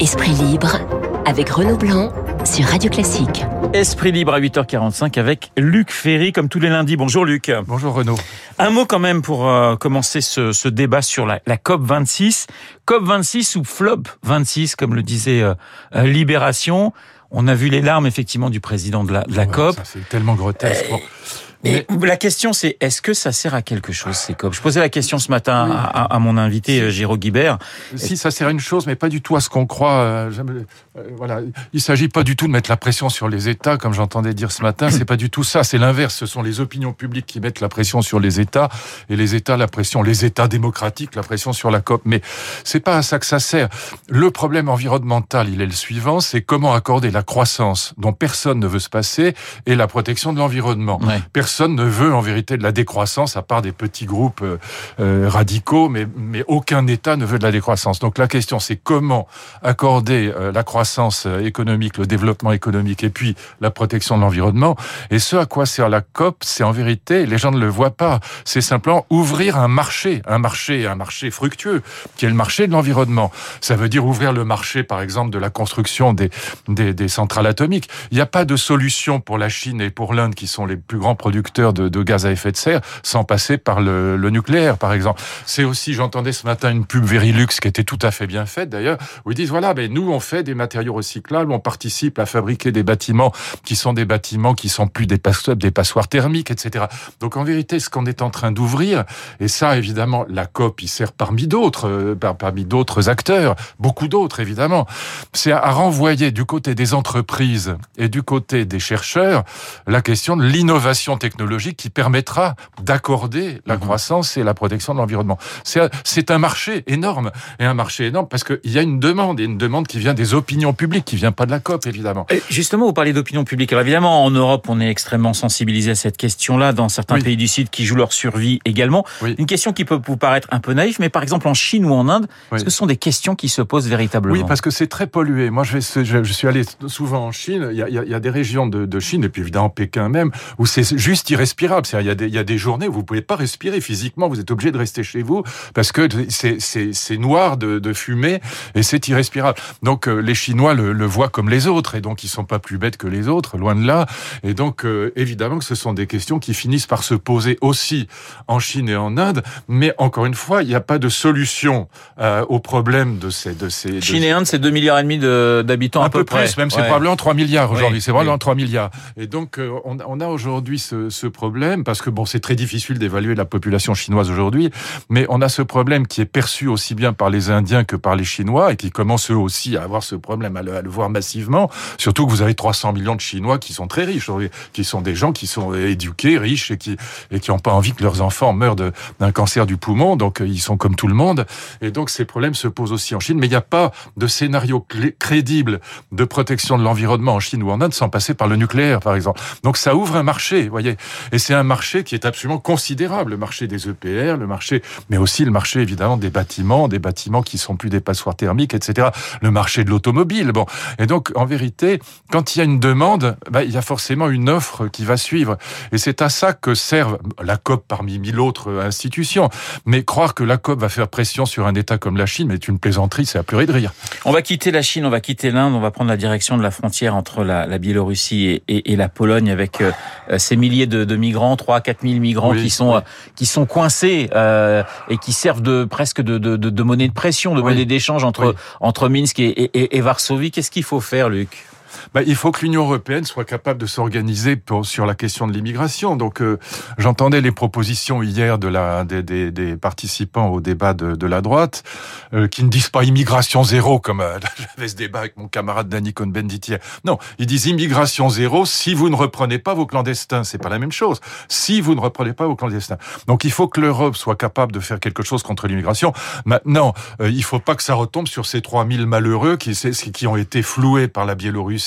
Esprit libre avec Renaud Blanc sur Radio Classique. Esprit libre à 8h45 avec Luc Ferry, comme tous les lundis. Bonjour Luc. Bonjour Renaud. Un mot quand même pour euh, commencer ce, ce, débat sur la, la, COP 26. COP 26 ou FLOP 26, comme le disait euh, Libération. On a vu les larmes effectivement du président de la, de la ouais, COP. C'est tellement grotesque. Euh, mais... la question, c'est est-ce que ça sert à quelque chose ces COP Je posais la question ce matin oui. à, à, mon invité. Géraud Guibert. Si ça sert à une chose, mais pas du tout à ce qu'on croit. Euh, voilà, il s'agit pas du tout de mettre la pression sur les États, comme j'entendais dire ce matin. C'est pas du tout ça. C'est l'inverse. Ce sont les opinions publiques qui mettent la pression sur les États et les États la pression, les États démocratiques la pression sur la COP. Mais c'est pas à ça que ça sert. Le problème environnemental, il est le suivant c'est comment accorder la croissance dont personne ne veut se passer et la protection de l'environnement. Ouais. Personne ne veut en vérité de la décroissance à part des petits groupes euh, radicaux, mais, aucun État ne veut de la décroissance. Donc la question, c'est comment accorder euh, la croissance économique, le développement économique et puis la protection de l'environnement. Et ce à quoi sert la COP, c'est en vérité, les gens ne le voient pas, c'est simplement ouvrir un marché, un marché, un marché fructueux, qui est le marché de l'environnement. Ça veut dire ouvrir le marché, par exemple, de la construction des, des centrales atomiques. Il n'y a pas de solution pour la Chine et pour l'Inde, qui sont les plus grands producteurs de, gaz à effet de serre, sans passer par le, nucléaire, par exemple. C'est aussi, j'entendais ce matin une pub Verilux qui était tout à fait bien faite, d'ailleurs, où ils disent, voilà, mais nous, on fait des matériaux recyclables, on participe à fabriquer des bâtiments qui sont des bâtiments qui sont plus des passoires thermiques, etc. Donc en vérité, ce qu'on est en train d'ouvrir, et ça évidemment, la COP, il sert parmi d'autres, euh, parmi d'autres acteurs, beaucoup d'autres évidemment, c'est à, à renvoyer du côté des entreprises et du côté des chercheurs la question de l'innovation technologique qui permettra d'accorder la mmh. croissance et la protection de l'environnement. C'est un marché énorme, et un marché énorme parce qu'il y a une demande, et une demande qui vient des opinions publiques, qui vient pas de la COP, évidemment. Et justement, vous parlez d'opinion publique. Alors évidemment, en Europe, on est extrêmement sensibilisé à cette question-là, dans certains oui. pays du Sud qui jouent leur survie également. Oui. Une question qui peut vous paraître un peu naïve, mais par exemple en Chine ou en Inde, oui. est-ce que ce sont des questions qui se posent véritablement? Oui, parce que c'est très pollué. Moi, je, je, suis allé souvent en Chine. Il y a, il y a des régions de, de, Chine, et puis évidemment Pékin même, où c'est juste irrespirable. Il y, a des, il y a des journées où vous pouvez pas respirer physiquement. Vous êtes obligé de rester chez vous parce que c'est noir de, de, fumée et c'est irrespirable. Donc euh, les Chinois le, le, voient comme les autres et donc ils sont pas plus bêtes que les autres, loin de là. Et donc euh, évidemment que ce sont des questions qui finissent par se poser aussi en Chine et en Inde. Mais encore une fois, il n'y a pas de solution euh, au problème de ces de ces. Chine et Inde, c'est 2 milliards et demi d'habitants à, peu, près. près. Même c'est ouais. probablement 3 milliards aujourd'hui. Oui, c'est probablement oui. 3 milliards. Et donc euh, on, on, a aujourd'hui ce, ce, problème parce que bon, c'est très difficile d'évaluer la population chinoise aujourd'hui, mais on a ce problème qui est perçu aussi bien par les Indiens que par les Chinois et qui commencent eux aussi à avoir ce problème, à le, à le voir massivement. Surtout que vous avez 300 millions de Chinois qui sont très riches, qui sont des gens qui sont éduqués, riches et qui et qui n'ont pas envie que leurs enfants meurent d'un cancer du poumon. Donc ils sont comme tout le monde. Et donc ces problèmes se posent aussi en Chine. Mais il n'y a pas de scénario crédible de protection de l'environnement en Chine ou en Inde sans passer par le nucléaire, par exemple. Donc ça ouvre un marché, vous voyez. Et c'est un marché qui est absolument considérable, le marché des EPR, le marché, mais aussi le marché évidemment des bâtiments, des bâtiments qui sont plus des passoires thermiques, etc. Le marché de l'automobile. Bon, et donc en vérité, quand il y a une demande, bah, il y a forcément une offre qui va suivre. Et c'est à ça que servent la COP parmi mille autres institutions. Mais croire que la COP va faire pression sur un État comme la Chine est une plaisanterie, c'est à pleurer de rire. On va quitter la Chine, on va quitter l'Inde, on va prendre la direction de la frontière entre la, Biélorussie et, la Pologne avec euh, ces milliers de, de migrants, 3 4 000 migrants oui, qui sont oui. qui sont coincés euh, et qui servent de presque de, de, de monnaie de pression, de oui. monnaie d'échange entre entre Minsk et, et Varsovie. Qu'est-ce qu'il faut faire, Luc? Bah, il faut que l'Union européenne soit capable de s'organiser sur la question de l'immigration. Donc, euh, j'entendais les propositions hier des, participants au débat de, la droite, euh, qui ne disent pas immigration zéro, comme euh, j'avais ce débat avec mon camarade Danny Cohn-Bendit hier. Non, ils disent immigration zéro si vous ne reprenez pas vos clandestins. C'est pas la même chose. Si vous ne reprenez pas vos clandestins. Donc, il faut que l'Europe soit capable de faire quelque chose contre l'immigration. Maintenant, euh, il faut pas que ça retombe sur ces 3000 malheureux qui ont été floués par la Biélorussie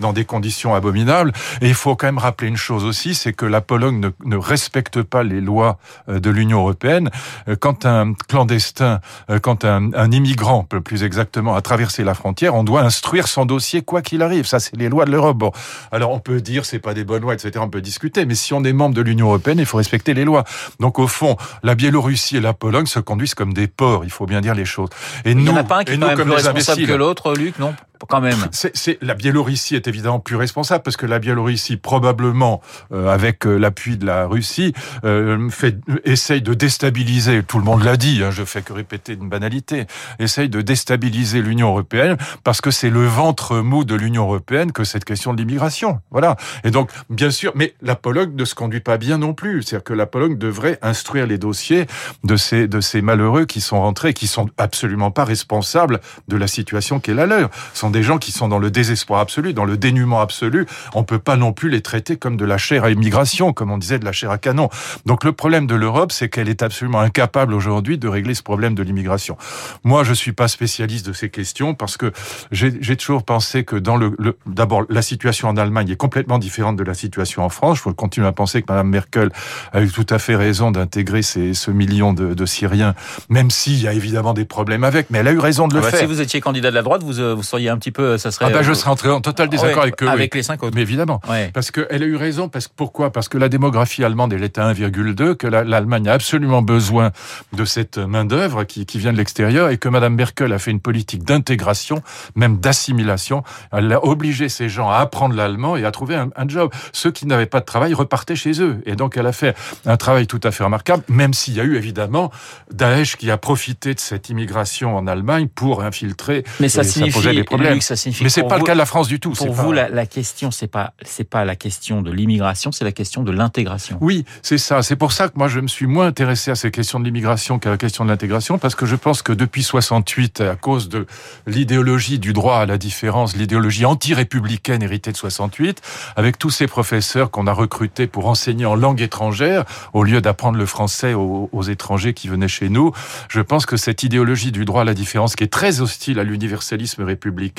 Dans des conditions abominables. Et il faut quand même rappeler une chose aussi, c'est que la Pologne ne, ne, respecte pas les lois euh, de l'Union européenne. Euh, quand un clandestin, euh, quand un, un immigrant, plus exactement, a traversé la frontière, on doit instruire son dossier quoi qu'il arrive. Ça, c'est les lois de l'Europe. Bon, alors on peut dire c'est pas des bonnes lois, etc. On peut discuter, mais si on est membre de l'Union européenne, il faut respecter les lois. Donc au fond, la Biélorussie et la Pologne se conduisent comme des porcs. Il faut bien dire les choses. Et il n'y en a pas un qui est plus responsable que l'autre, Luc, non? Quand même. C'est, la Biélorussie est évidemment plus responsable parce que la Biélorussie, probablement euh, avec euh, l'appui de la Russie, euh, fait, essaye de déstabiliser. Tout le monde l'a dit. Hein, je fais que répéter une banalité. Essaye de déstabiliser l'Union européenne parce que c'est le ventre mou de l'Union européenne que cette question de l'immigration. Voilà. Et donc, bien sûr, mais la Pologne ne se conduit pas bien non plus. C'est-à-dire que la Pologne devrait instruire les dossiers de ces de ces malheureux qui sont rentrés, qui sont absolument pas responsables de la situation qui est la leur des gens qui sont dans le désespoir absolu, dans le dénuement absolu. On peut pas non plus les traiter comme de la chair à immigration, comme on disait de la chair à canon. Donc le problème de l'Europe, c'est qu'elle est absolument incapable aujourd'hui de régler ce problème de l'immigration. Moi, je suis pas spécialiste de ces questions parce que j'ai toujours pensé que dans le, d'abord la situation en Allemagne est complètement différente de la situation en France. Je continue à penser que Madame Merkel a eu tout à fait raison d'intégrer ce million de, de Syriens, même s'il y a évidemment des problèmes avec. Mais elle a eu raison de le ah bah, faire. Si vous étiez candidat de la droite, vous, euh, vous seriez un petit peu, ça serait. Ah bah je serais en, en total désaccord avec eux. Avec les cinq autres. Mais évidemment. Parce qu'elle a eu raison. Parce que pourquoi? Parce que la démographie allemande, elle est à 1,2, que l'Allemagne a absolument besoin de cette main d'œuvre qui, qui vient de l'extérieur et que Madame Merkel a fait une politique d'intégration, même d'assimilation. Elle a obligé ces gens à apprendre l'allemand et à trouver un, un job. Ceux qui n'avaient pas de travail repartaient chez eux. Et donc elle a fait un travail tout à fait remarquable, même s'il y a eu évidemment Daesh qui a profité de cette immigration en Allemagne pour infiltrer. Mais ça signifie, des problèmes. ça signifie Mais c'est pas le cas de la France du tout. Pour vous, la, la, question, c'est pas c'est pas la question de l'immigration, c'est la question de l'intégration. Oui, c'est ça. C'est pour ça que moi je me suis moins intéressé à ces questions de l'immigration qu'à la question de l'intégration, parce que je pense que depuis 68, à cause de l'idéologie du droit à la différence, l'idéologie anti-républicaine héritée de 68, avec tous ces professeurs qu'on a recrutés pour enseigner en langue étrangère au lieu d'apprendre le français aux, aux étrangers qui venaient chez nous, je pense que cette idéologie du droit à la différence, qui est très hostile à l'universalisme républicain,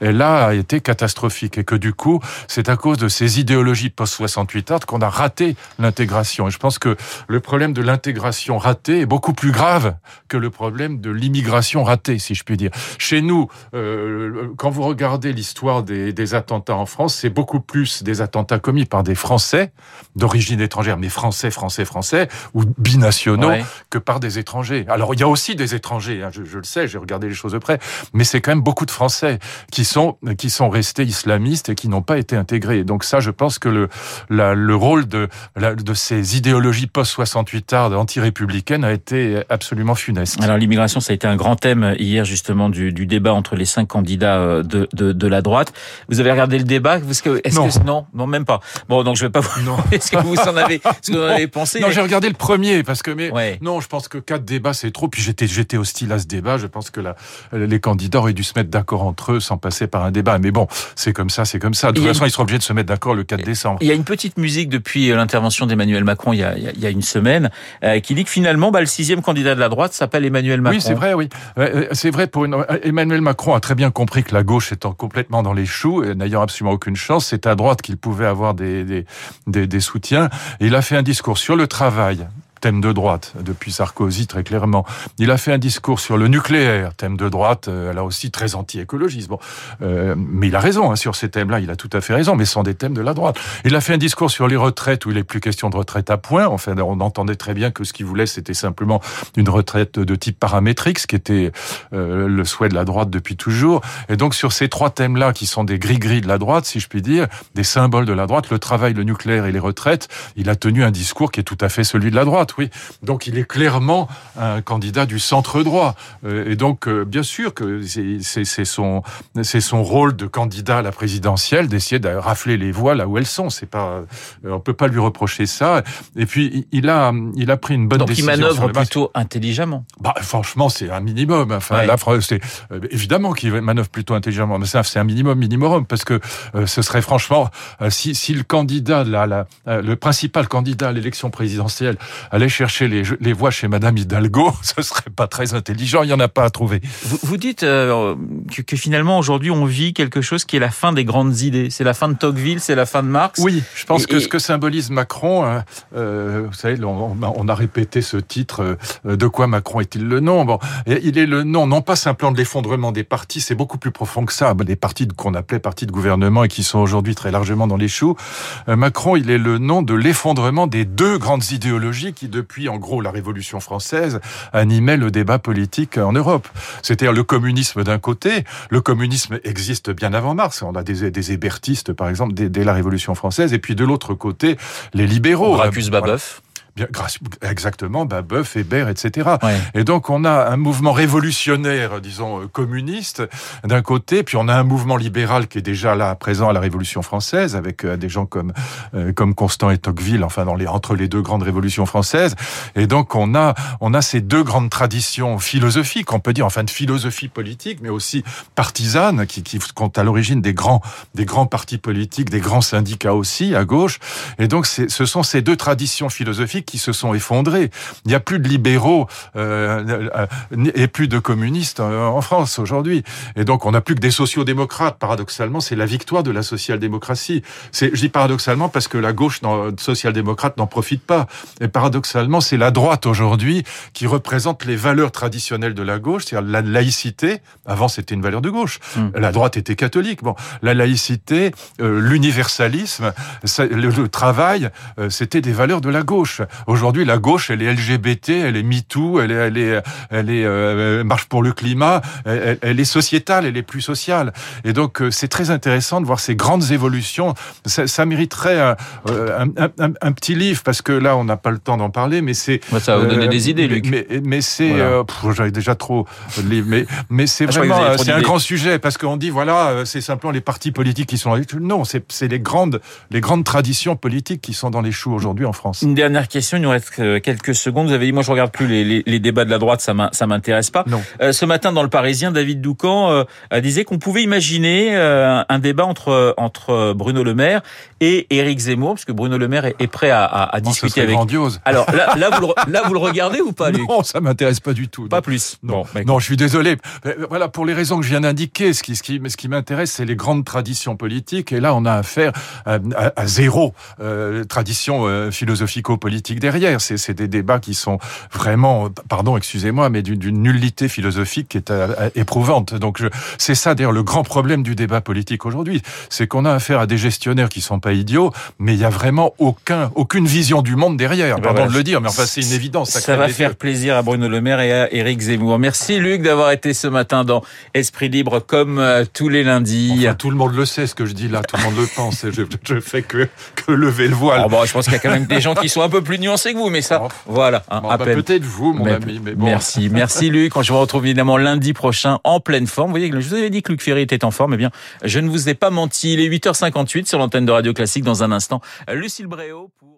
elle a été catastrophique et que du coup, c'est à cause de ces idéologies post-68 art qu'on a raté l'intégration. Et je pense que le problème de l'intégration ratée est beaucoup plus grave que le problème de l'immigration ratée, si je puis dire. Chez nous, euh, quand vous regardez l'histoire des, des, attentats en France, c'est beaucoup plus des attentats commis par des Français d'origine étrangère, mais français, français, français, ou binationaux, ouais. que par des étrangers. Alors, il y a aussi des étrangers, hein, je, je le sais, j'ai regardé les choses de près, mais c'est quand même beaucoup de Français qui sont qui sont restés islamistes et qui n'ont pas été intégrés. Donc ça, je pense que le la, le rôle de la, de ces idéologies post 68 ardes anti-républicaines a été absolument funeste. Alors l'immigration, ça a été un grand thème hier justement du, du débat entre les cinq candidats euh, de, de, de la droite. Vous avez regardé le débat? Est-ce que, est non. que non, non même pas. Bon, donc je vais pas vous. Non. Est-ce que vous en avez, ce que vous en avez pensé? Non, mais... j'ai regardé le premier parce que mais ouais. non, je pense que quatre débats c'est trop. Puis j'étais j'étais hostile à ce débat. Je pense que la, les candidats auraient dû se mettre d'accord entre eux sans passer par un débat. Mais bon, c'est comme ça, c'est comme ça. De toute façon, une... ils seront obligés de se mettre d'accord le 4 décembre. Il y a une petite musique depuis l'intervention d'Emmanuel Macron il y, a, il y a, une semaine euh, qui dit que finalement, bah, le sixième candidat de la droite s'appelle Emmanuel Macron. Oui, c'est vrai, oui. C'est vrai. Pour une... Emmanuel Macron a très bien compris que la gauche étant complètement dans les choux, et n'ayant absolument aucune chance, c'est à droite qu'il pouvait avoir des, des, des, des soutiens. Et il a fait un discours sur le travail, thème de droite depuis Sarkozy très clairement. Il a fait un discours sur le nucléaire, thème de droite, euh, là aussi très anti-écologiste. Bon, euh, mais il a raison hein, sur ces thèmes-là, il a tout à fait raison, mais ce sont des thèmes de la droite. Il a fait un discours sur les retraites où il n'est plus question de retraite à point. Enfin, on entendait très bien que ce qu'il voulait, c'était simplement une retraite de type paramétrique, ce qui était euh, le souhait de la droite depuis toujours. Et donc sur ces trois thèmes-là, qui sont des gris-gris de la droite, si je puis dire, des symboles de la droite, le travail, le nucléaire et les retraites, il a tenu un discours qui est tout à fait celui de la droite oui. Donc il est clairement un candidat du centre droit. Euh, et donc, euh, bien sûr que c'est son, son rôle de candidat à la présidentielle d'essayer de rafler les voix là où elles sont. C'est pas, euh, on peut pas lui reprocher ça. Et puis il a, il a pris une bonne donc décision. Donc il manœuvre plutôt intelligemment. Bah, franchement, c'est un minimum. Enfin, ouais. là, c'est évidemment qu'il manœuvre plutôt intelligemment, mais ça, c'est un minimum, minimum, parce que euh, ce serait franchement, si, si le candidat, la, le principal candidat à l'élection présidentielle aller chercher les, les voix chez Madame Hidalgo, ce serait pas très intelligent. Il y en a pas à trouver. Vous, vous dites euh, que, que, finalement aujourd'hui on vit quelque chose qui est la fin des grandes idées. C'est la fin de Tocqueville, c'est la fin de Marx. Oui, je pense et, que et... ce que symbolise Macron, hein, euh, vous savez, on, on, a répété ce titre. Euh, de quoi Macron est-il le nom? Bon, il est le nom non pas simplement de l'effondrement des partis, c'est beaucoup plus profond que ça. Les partis qu'on appelait partis de gouvernement et qui sont aujourd'hui très largement dans les choux. Macron, il est le nom de l'effondrement des deux grandes idéologies qui, depuis en gros la Révolution française, animaient le débat politique en Europe. C'est-à-dire le communisme d'un côté. Le communisme existe bien avant Mars. On a des, des hébertistes, par exemple, dès, dès, la Révolution française. Et puis de l'autre côté, les libéraux. Gracchus Babeuf. Voilà exactement, Babeuf, Hébert, etc. Ouais. Et donc on a un mouvement révolutionnaire, disons communiste, d'un côté, puis on a un mouvement libéral qui est déjà là présent à la Révolution française, avec euh, des gens comme euh, comme Constant et Tocqueville, enfin dans les entre les deux grandes révolutions françaises. Et donc on a on a ces deux grandes traditions philosophiques, on peut dire, enfin de philosophie politique, mais aussi partisane, qui qui sont à l'origine des grands des grands partis politiques, des grands syndicats aussi à gauche. Et donc ce sont ces deux traditions philosophiques qui se sont effondrés. Il n'y a plus de libéraux euh, et plus de communistes en France aujourd'hui. Et donc, on n'a plus que des sociodémocrates. Paradoxalement, c'est la victoire de la social-démocratie. C'est, je dis paradoxalement parce que la gauche social-démocrate n'en profite pas. Et paradoxalement, c'est la droite aujourd'hui qui représente les valeurs traditionnelles de la gauche, c'est-à-dire la laïcité. Avant, c'était une valeur de gauche. Mmh. La droite était catholique. Bon, la laïcité, euh, l'universalisme, le, le, travail, euh, c'était des valeurs de la gauche. Aujourd'hui, la gauche, elle est LGBT, elle est MeToo, elle est, elle est, elle est euh, marche pour le climat, elle, elle, est sociétale, elle est plus sociale. Et donc, euh, c'est très intéressant de voir ces grandes évolutions. Ça, ça mériterait un, un, un, un, petit livre parce que là, on n'a pas le temps d'en parler, mais c'est. Ouais, ça va vous donner euh, des idées, Luc. Mais, mais c'est, voilà. euh, j'avais déjà trop de livres, mais mais c'est ah, vraiment, c'est un grand sujet parce qu'on dit voilà, c'est simplement les partis politiques qui sont. Non, c'est les grandes, les grandes traditions politiques qui sont dans les choux aujourd'hui en France. Une dernière question il nous reste quelques secondes. Vous avez dit, moi je regarde plus les, les, les débats de la droite, ça m'intéresse pas. Non. Euh, ce matin dans le Parisien, David Doucan euh, disait qu'on pouvait imaginer euh, un débat entre entre Bruno Le Maire et Éric Zemmour, parce que Bruno Le Maire est, est prêt à, à, à discuter avec. grandiose. Alors là, là, vous le, là, vous le regardez ou pas, Luc Non, ça m'intéresse pas du tout. Pas non. plus. Non, bon, non, je suis désolé. Voilà, pour les raisons que je viens d'indiquer, ce qui, ce qui, ce qui m'intéresse, c'est les grandes traditions politiques. Et là, on a affaire à, à, zéro euh, tradition euh, philosophico-politique derrière. C'est des débats qui sont vraiment, pardon, excusez-moi, mais d'une nullité philosophique qui est euh, éprouvante. Donc c'est ça d'ailleurs le grand problème du débat politique aujourd'hui, c'est qu'on a affaire à des gestionnaires qui sont pas idiots, mais il y a vraiment aucun, aucune vision du monde derrière. Pardon ben voilà. de le dire, mais enfin c'est une évidence. Ça, ça va faire plaisir à Bruno Le Maire et à Éric Zemmour. Merci Luc d'avoir été ce matin dans Esprit Libre comme euh, tous les lundis. Enfin, tout le monde le sait ce que je dis là, tout le monde le pense. Je, je fais que, que lever le voile. Oh bon, je pense qu'il y a quand même des gens qui sont un peu plus nuancés que vous, mais ça, oh. voilà. Hein, bon, bah, Peut-être vous, mon mais, ami. Mais bon. Merci, merci Luc. Je vous retrouve évidemment lundi prochain en pleine forme. Vous voyez, je vous avais dit que Luc Ferry était en forme. Eh bien, je ne vous ai pas menti. Il est 8h58 sur l'antenne de Radio Classique dans un instant. Lucille Bréau pour